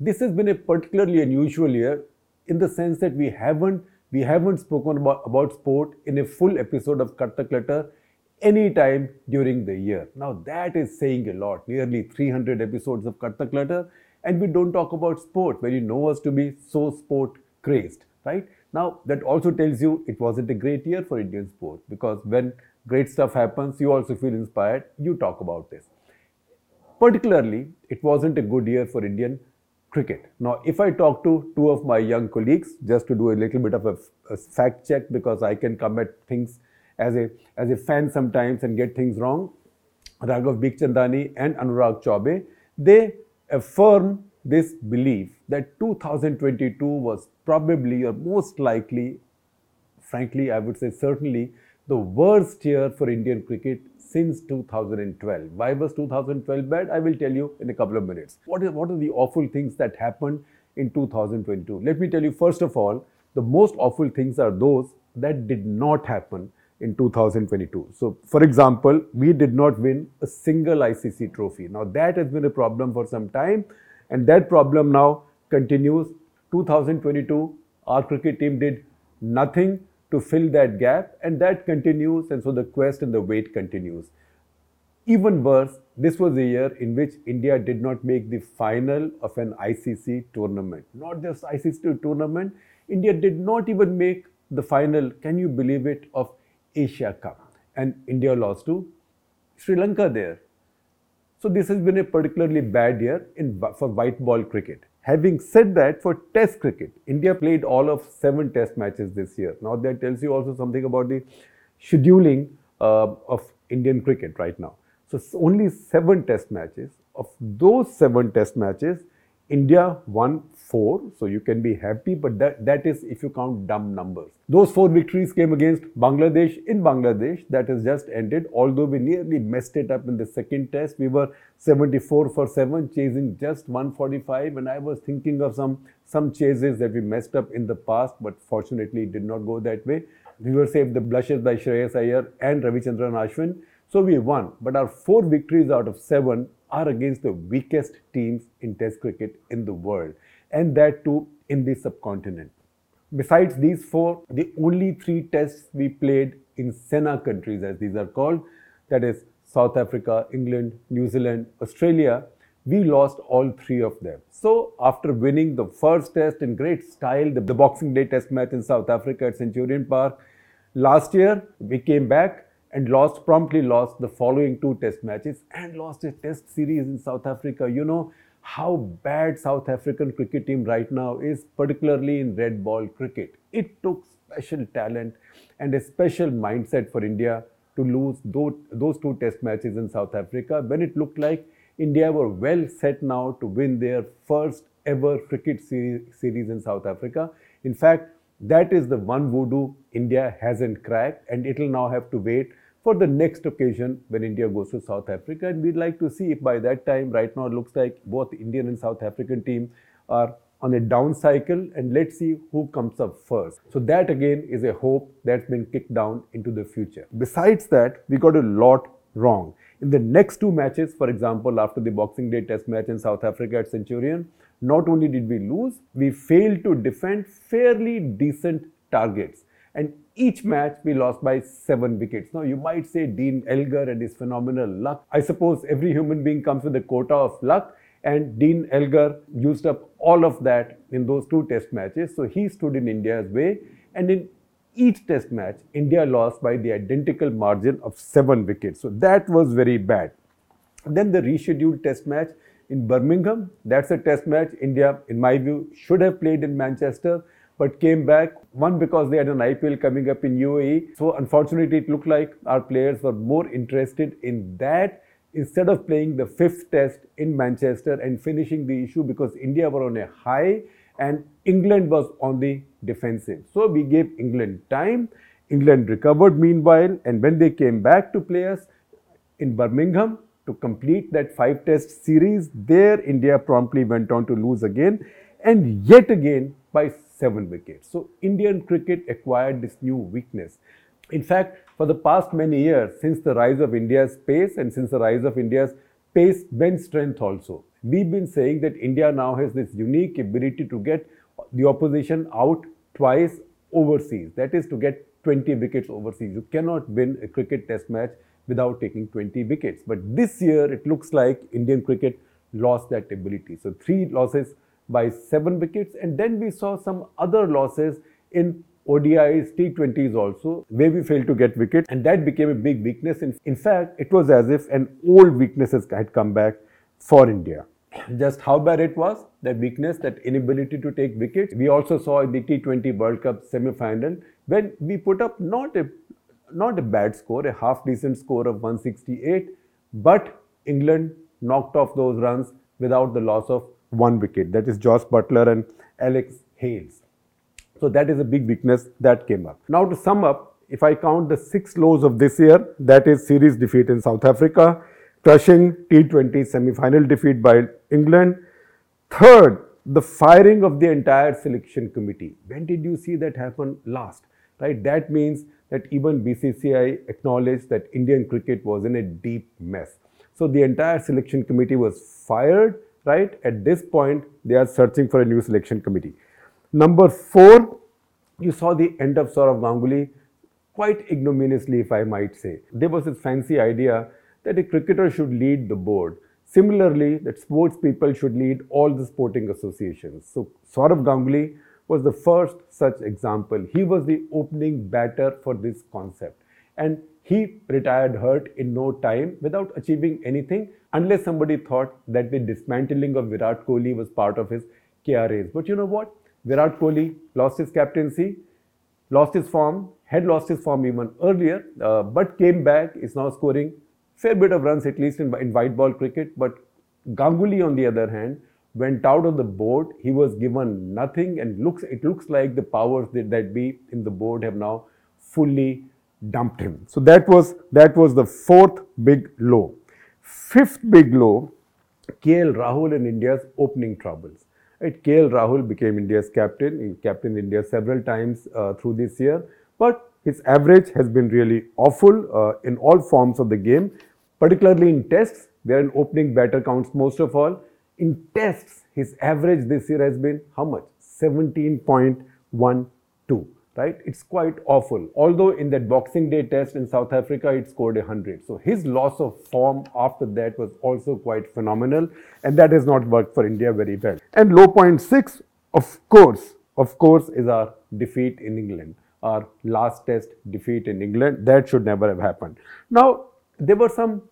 this has been a particularly unusual year in the sense that we haven't we haven't spoken about, about sport in a full episode of Cut the Clutter any time during the year. Now that is saying a lot. Nearly 300 episodes of Cut the Clutter, and we don't talk about sport where you know us to be so sport crazed, right? Now that also tells you it wasn't a great year for Indian sport because when great stuff happens, you also feel inspired. You talk about this. Particularly, it wasn't a good year for Indian cricket. Now, if I talk to two of my young colleagues, just to do a little bit of a, a fact check because I can come at things as a as a fan sometimes and get things wrong. Raghav Bikhchandani and Anurag Chaube, they affirm this belief that 2022 was probably or most likely, frankly, I would say certainly the worst year for Indian cricket since 2012. Why was 2012 bad? I will tell you in a couple of minutes. What, is, what are the awful things that happened in 2022? Let me tell you, first of all, the most awful things are those that did not happen in 2022. So, for example, we did not win a single ICC trophy. Now, that has been a problem for some time, and that problem now continues. 2022, our cricket team did nothing to fill that gap, and that continues, and so the quest and the wait continues. Even worse, this was a year in which India did not make the final of an ICC tournament. Not just ICC tournament, India did not even make the final, can you believe it, of Asia Cup. And India lost to Sri Lanka there. So this has been a particularly bad year in, for white ball cricket. Having said that, for Test cricket, India played all of seven Test matches this year. Now that tells you also something about the scheduling uh, of Indian cricket right now. So only seven Test matches. Of those seven Test matches, India won four, so you can be happy, but that, that is if you count dumb numbers. Those four victories came against Bangladesh in Bangladesh, that has just ended. Although we nearly messed it up in the second test, we were 74 for 7, chasing just 145, and I was thinking of some, some chases that we messed up in the past, but fortunately it did not go that way. We were saved the blushes by Shreyas Iyer and Ravichandran Ashwin. So we won, but our four victories out of seven are against the weakest teams in Test cricket in the world, and that too in the subcontinent. Besides these four, the only three tests we played in SENA countries, as these are called, that is South Africa, England, New Zealand, Australia, we lost all three of them. So, after winning the first test in great style, the, the Boxing Day test match in South Africa at Centurion Park, last year we came back and lost, promptly lost the following two test matches and lost a test series in South Africa. You know how bad South African cricket team right now is, particularly in red ball cricket. It took special talent and a special mindset for India to lose those, two test matches in South Africa when it looked like India were well set now to win their first ever cricket series, series in South Africa. In fact, that is the one voodoo India hasn't cracked, and it'll now have to wait for the next occasion when India goes to South Africa. And we'd like to see if by that time, right now, it looks like both Indian and South African team are on a down cycle and let's see who comes up first. So that again is a hope that's been kicked down into the future. Besides that, we got a lot wrong. In the next two matches, for example, after the Boxing Day test match in South Africa at Centurion, not only did we lose, we failed to defend fairly decent targets. And each match we lost by seven wickets. Now, you might say Dean Elgar and his phenomenal luck. I suppose every human being comes with a quota of luck, and Dean Elgar used up all of that in those two test matches. So, he stood in India's way, and in each test match, India lost by the identical margin of seven wickets. So, that was very bad. Then the rescheduled test match in Birmingham, that's a test match India, in my view, should have played in Manchester but came back. One, because they had an IPL coming up in UAE. So, unfortunately, it looked like our players were more interested in that instead of playing the fifth test in Manchester and finishing the issue because India were on a high and England was on the defensive. So, we gave England time. England recovered meanwhile, and when they came back to play us in Birmingham to complete that five test series, there India promptly went on to lose again and yet again by seven wickets. So Indian cricket acquired this new weakness. In fact, for the past many years, since the rise of India's pace and since the rise of India's pace bench strength also, We've been saying that India now has this unique ability to get the opposition out twice overseas. That is to get 20 wickets overseas. You cannot win a cricket test match without taking 20 wickets. But this year, it looks like Indian cricket lost that ability. So, three losses by seven wickets, and then we saw some other losses in ODIs, T20s also, where we failed to get wickets, and that became a big weakness. In, in fact, it was as if an old weakness had come back for India. Just how bad it was, that weakness, that inability to take wickets. We also saw in the T20 World Cup semi-final when we put up not a not a bad score, a half decent score of 168, but England knocked off those runs without the loss of one wicket. That is Jos Buttler and Alex Hales. So that is a big weakness that came up. Now to sum up, if I count the six lows of this year, that is series defeat in South Africa, crushing T20 semi-final defeat by England. Third, the firing of the entire selection committee. When did you see that happen last? Right? That means that even BCCI acknowledged that Indian cricket was in a deep mess. So the entire selection committee was fired, right? At this point, they are searching for a new selection committee. Number four, you saw the end of Sourav Ganguly quite ignominiously, if I might say. There was this fancy idea that a cricketer should lead the board. Similarly, that sports people should lead all the sporting associations. So Sourav Ganguly was the first such example. He was the opening batter for this concept. And he retired hurt in no time without achieving anything unless somebody thought that the dismantling of Virat Kohli was part of his KRAs. But you know what? Virat Kohli lost his captaincy, lost his form, had lost his form even earlier, uh, but came back, is now scoring fair bit of runs, at least in, in white ball cricket. But Ganguly, on the other hand, went out of the board. He was given nothing, and looks it looks like the powers that, that be in the board have now fully dumped him. So that was that was the fourth big low. Fifth big low, KL Rahul in India's opening troubles. Right, KL Rahul became India's captain. He captained India several times uh, through this year, but his average has been really awful uh, in all forms of the game particularly in tests, where an opening batter counts most of all. In tests, his average this year has been how much? 17.12, right? It's quite awful. Although in that Boxing Day test in South Africa, it scored 100. So his loss of form after that was also quite phenomenal, and that has not worked for India very well. And low point six, of course, of course, is our defeat in England our last test defeat in England. That should never have happened. Now, there were some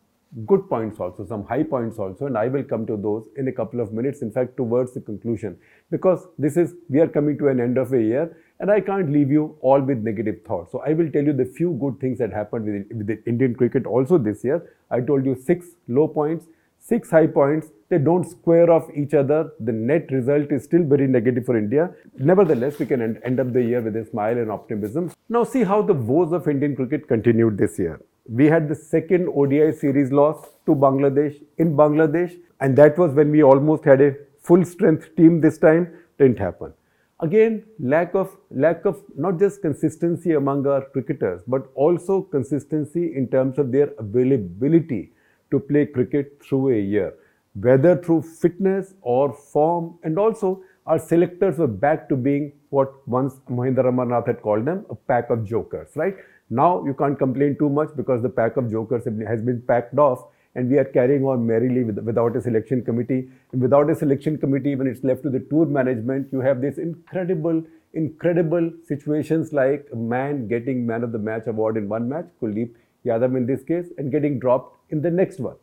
good points also, some high points also, and I will come to those in a couple of minutes, in fact, towards the conclusion. Because this is, we are coming to an end of a year, and I can't leave you all with negative thoughts. So I will tell you the few good things that happened with, with the Indian cricket also this year. I told you six low points, six high points. They don't square off each other. The net result is still very negative for India. Nevertheless, we can end, end up the year with a smile and optimism. Now, see how the woes of Indian cricket continued this year we had the second ODI series loss to Bangladesh in Bangladesh, and that was when we almost had a full strength team this time. Didn't happen. Again, lack of lack of not just consistency among our cricketers, but also consistency in terms of their availability to play cricket through a year, whether through fitness or form, and also our selectors were back to being what once Mohinder Amarnath had called them, a pack of jokers, right? Now you can't complain too much because the pack of jokers has been packed off and we are carrying on merrily with, without a selection committee. And without a selection committee, when it's left to the tour management, you have this incredible, incredible situations like a man getting man of the match award in one match, Kuldeep Yadav in this case, and getting dropped in the next one.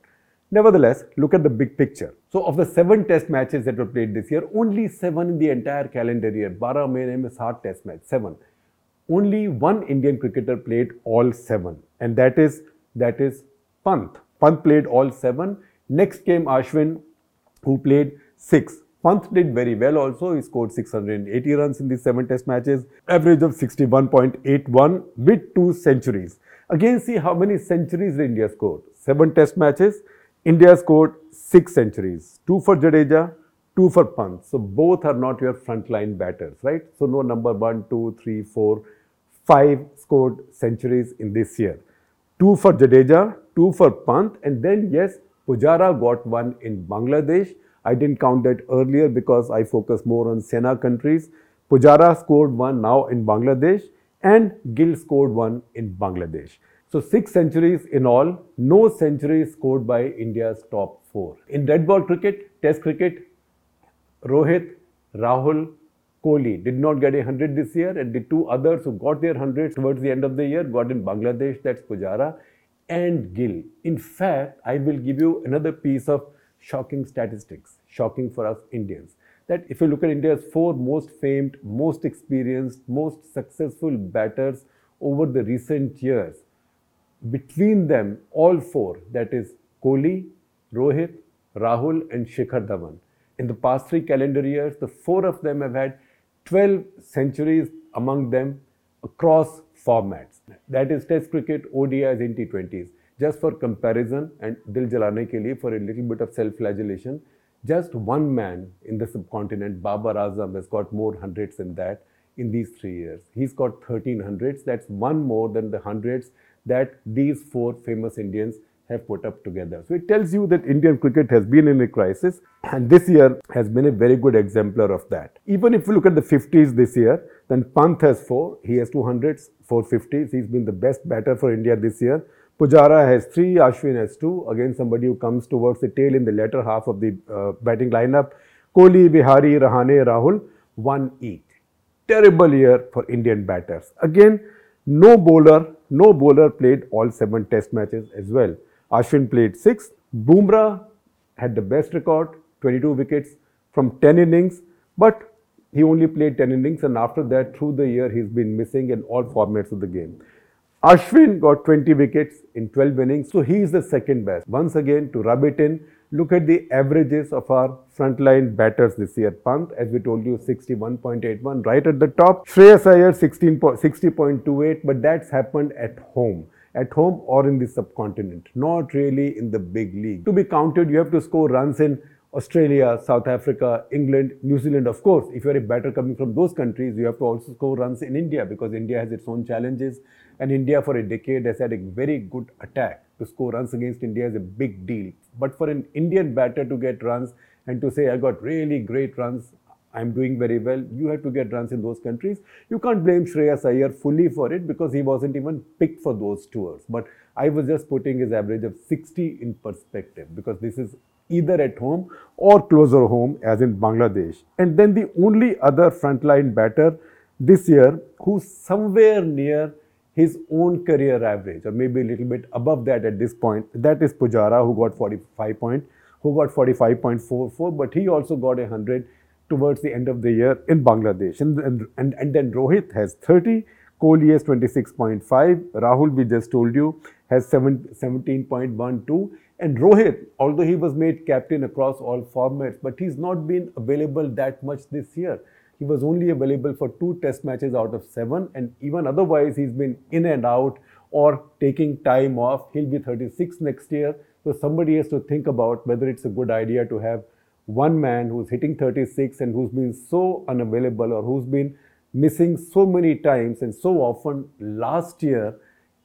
Nevertheless, look at the big picture. So, of the seven test matches that were played this year, only seven in the entire calendar year. 12 महीने में सात test match, seven only one Indian cricketer played all seven, and that is that is Pant. Pant played all seven. Next came Ashwin, who played six. Pant did very well also. He scored 680 runs in these seven test matches, average of 61.81 with two centuries. Again, see how many centuries India scored. Seven test matches, India scored six centuries. Two for Jadeja, two for Pant. So both are not your frontline batters, right? So no number one, two, three, four, five scored centuries in this year. Two for Jadeja, two for Pant, and then yes, Pujara got one in Bangladesh. I didn't count that earlier because I focus more on Sena countries. Pujara scored one now in Bangladesh and Gill scored one in Bangladesh. So six centuries in all, no centuries scored by India's top four. In red ball cricket, test cricket, Rohit, Rahul, Kohli did not get a 100 this year and the two others who got their 100 towards the end of the year got in Bangladesh, that's Pujara and Gill. In fact, I will give you another piece of shocking statistics, shocking for us Indians. That if you look at India's four most famed, most experienced, most successful batters over the recent years, between them, all four, that is Kohli, Rohit, Rahul, and Shikhar Dhawan, in the past three calendar years, the four of them have had 12 centuries among them across formats. That is Test cricket, ODIs, and T20s. Just for comparison and dil jalane ke liye, for a little bit of self-flagellation, just one man in the subcontinent, Babar Azam, has got more hundreds than that in these three years. He's got 13 hundreds. That's one more than the hundreds that these four famous Indians have put up together. So it tells you that Indian cricket has been in a crisis and this year has been a very good exemplar of that. Even if you look at the 50s this year, then Pant has four, he has 200s, 450s. He's been the best batter for India this year. Pujara has three, Ashwin has two. Again, somebody who comes towards the tail in the latter half of the uh, batting lineup. Kohli, Vihari, Rahane, Rahul, one each. Terrible year for Indian batters. Again, no bowler, no bowler played all seven test matches as well. Ashwin played six. Bumrah had the best record, 22 wickets from 10 innings, but he only played 10 innings and after that through the year he's been missing in all formats of the game. Ashwin got 20 wickets in 12 innings, so he is the second best. Once again, to rub it in, look at the averages of our frontline batters this year. Pant, as we told you, 61.81, right at the top. Shreyas Iyer, 16, 60.28, but that's happened at home at home or in the subcontinent, not really in the big league. To be counted, you have to score runs in Australia, South Africa, England, New Zealand. Of course, if you're a batter coming from those countries, you have to also score runs in India because India has its own challenges. And India, for a decade, has had a very good attack. To score runs against India is a big deal. But for an Indian batter to get runs and to say, I got really great runs I'm doing very well. You have to get runs in those countries. You can't blame Shreyas Iyer fully for it because he wasn't even picked for those tours. But I was just putting his average of 60 in perspective because this is either at home or closer home as in Bangladesh. And then the only other frontline batter this year who's somewhere near his own career average or maybe a little bit above that at this point, that is Pujara who got 45 point, who got 45.44, but he also got a 100 towards the end of the year in Bangladesh. And, and, and, then Rohit has 30, Kohli has 26.5, Rahul, we just told you, has 7, 17.12. And Rohit, although he was made captain across all formats, but he's not been available that much this year. He was only available for two test matches out of seven, and even otherwise, he's been in and out or taking time off. He'll be 36 next year. So somebody has to think about whether it's a good idea to have one man who's hitting 36 and who's been so unavailable or who's been missing so many times and so often last year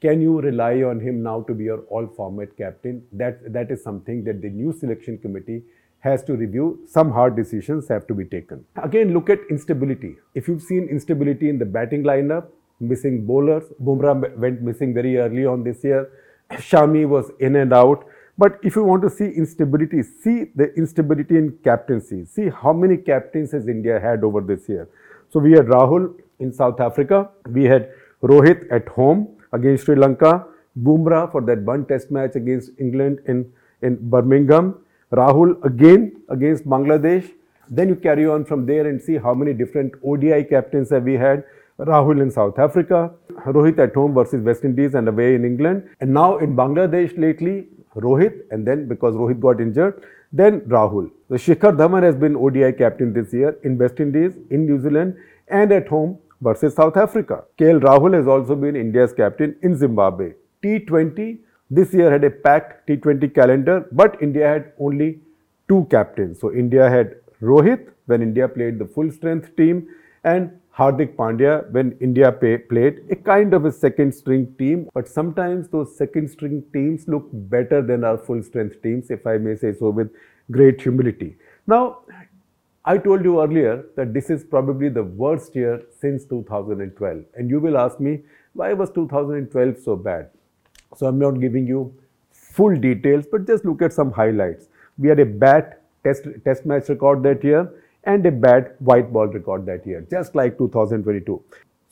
can you rely on him now to be your all format captain? That that is something that the new selection committee has to review. Some hard decisions have to be taken. Again look at instability. If you've seen instability in the batting lineup missing bowlers bumrah went missing very early on this year. Shami was in and out but if you want to see instability, see the instability in captaincy. See how many captains has India had over this year. So we had Rahul in South Africa. We had Rohit at home against Sri Lanka. Bumrah for that one test match against England in, in Birmingham. Rahul again against Bangladesh. Then you carry on from there and see how many different ODI captains have we had. Rahul in South Africa, Rohit at home versus West Indies and away in England. And now in Bangladesh lately, Rohit, and then because Rohit got injured, then Rahul. The Shikhar Dhawan has been ODI captain this year in West Indies, in New Zealand, and at home versus South Africa. KL Rahul has also been India's captain in Zimbabwe. T20 this year had a packed T20 calendar, but India had only two captains. So India had Rohit when India played the full strength team, and Hardik Pandya when India pay, played a kind of a second string team, but sometimes those second string teams look better than our full strength teams, if I may say so with great humility. Now, I told you earlier that this is probably the worst year since 2012. And you will ask me, why was 2012 so bad? So I'm not giving you full details, but just look at some highlights. We had a bad test, test match record that year and a bad white ball record that year, just like 2022.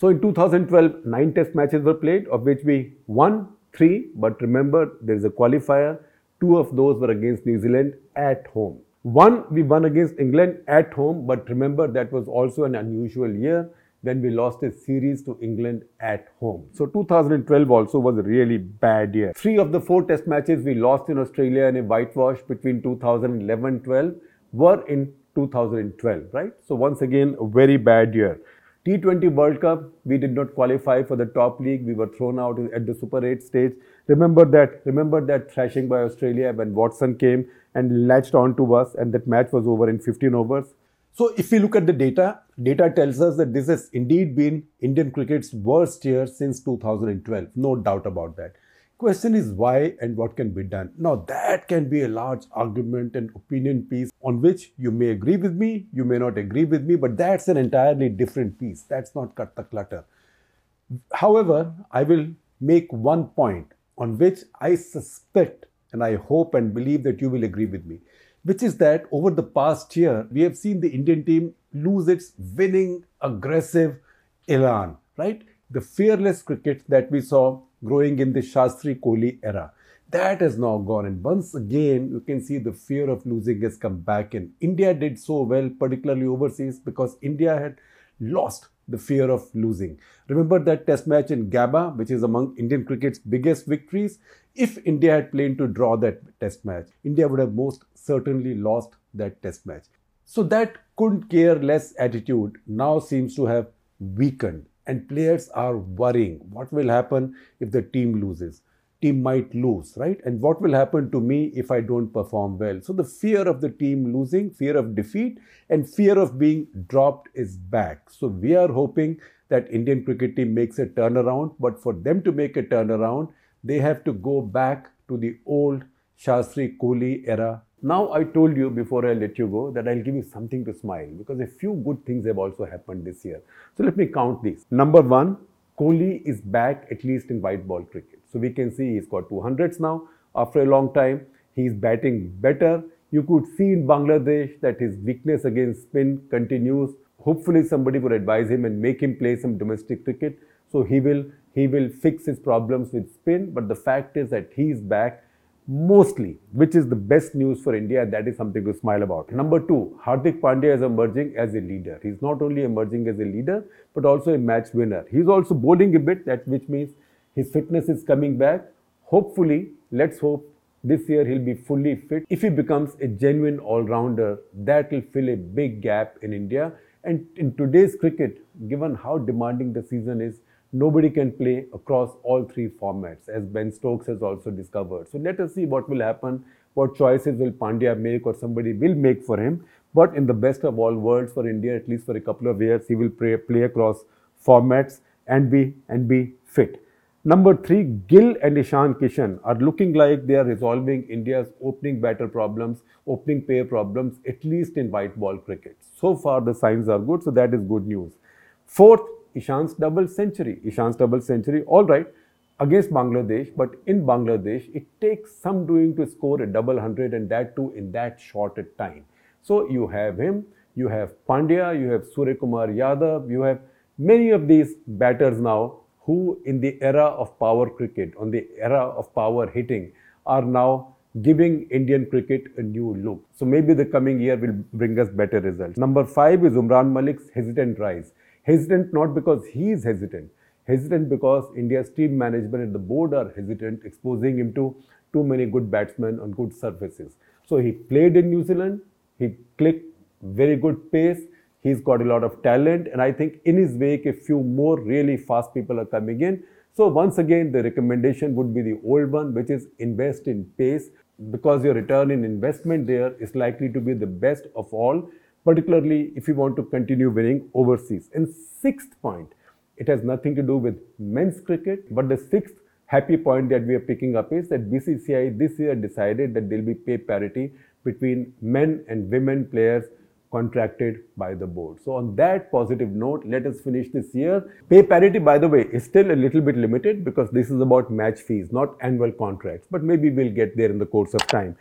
So in 2012, nine test matches were played, of which we won three. But remember, there is a qualifier. Two of those were against New Zealand at home. One, we won against England at home, but remember that was also an unusual year when we lost a series to England at home. So 2012 also was a really bad year. Three of the four test matches we lost in Australia in a whitewash between 2011-12 were in 2012, right? So once again, a very bad year. T20 World Cup, we did not qualify for the top league. We were thrown out at the Super 8 stage. Remember that, remember that thrashing by Australia when Watson came and latched on to us and that match was over in 15 overs. So if we look at the data, data tells us that this has indeed been Indian cricket's worst year since 2012. No doubt about that. Question is why and what can be done. Now that can be a large argument and opinion piece on which you may agree with me, you may not agree with me, but that's an entirely different piece. That's not cut the clutter. However, I will make one point on which I suspect and I hope and believe that you will agree with me, which is that over the past year, we have seen the Indian team lose its winning, aggressive elan, right? The fearless cricket that we saw growing in the Shastri Kohli era. That has now gone. And once again, you can see the fear of losing has come back in. India did so well, particularly overseas, because India had lost the fear of losing. Remember that test match in Gabba, which is among Indian cricket's biggest victories? If India had planned to draw that test match, India would have most certainly lost that test match. So that couldn't care less attitude now seems to have weakened and players are worrying. What will happen if the team loses? Team might lose right? And what will happen to me if i don't perform well? So the fear of the team losing fear of defeat and fear of being dropped is back. So we are hoping that indian cricket team makes a turnaround. But for them to make a turnaround they have to go back to the old shastri kohli era now, I told you before I let you go that I'll give you something to smile because a few good things have also happened this year. So, let me count these. Number one, Kohli is back at least in white ball cricket. So, we can see he's got 200s now after a long time. He's batting better. You could see in Bangladesh that his weakness against spin continues. Hopefully, somebody would advise him and make him play some domestic cricket. So, he will he will fix his problems with spin. But the fact is that he's back mostly, which is the best news for India. That is something to smile about. Number two, Hardik Pandya is emerging as a leader. He's not only emerging as a leader, but also a match winner. He's also bowling a bit, that which means his fitness is coming back. Hopefully, let's hope this year he'll be fully fit. If he becomes a genuine all-rounder, that will fill a big gap in India. And in today's cricket, given how demanding the season is, nobody can play across all three formats, as Ben Stokes has also discovered. So let us see what will happen, what choices will Pandya make or somebody will make for him. But in the best of all worlds for India, at least for a couple of years, he will play, play across formats and be and be fit. Number three, Gill and Ishan Kishan are looking like they are resolving India's opening batter problems, opening pair problems, at least in white ball cricket. So far, the signs are good, so that is good news. Fourth, Ishan's double century. Ishan's double century, all right, against Bangladesh, but in Bangladesh, it takes some doing to score a double hundred and that too in that short a time. So you have him, you have Pandya, you have Surya Kumar Yadav, you have many of these batters now who in the era of power cricket, on the era of power hitting, are now giving Indian cricket a new look. So maybe the coming year will bring us better results. Number five is Umran Malik's hesitant rise. Hesitant not because he is hesitant, hesitant because India's team management and the board are hesitant, exposing him to too many good batsmen on good surfaces. So he played in New Zealand, he clicked very good pace, he's got a lot of talent, and I think in his wake, a few more really fast people are coming in. So once again, the recommendation would be the old one, which is invest in pace because your return in investment there is likely to be the best of all particularly if you want to continue winning overseas. And sixth point, it has nothing to do with men's cricket, but the sixth happy point that we are picking up is that BCCI this year decided that there will be pay parity between men and women players contracted by the board. So on that positive note, let us finish this year. Pay parity, by the way, is still a little bit limited because this is about match fees, not annual contracts. But maybe we'll get there in the course of time.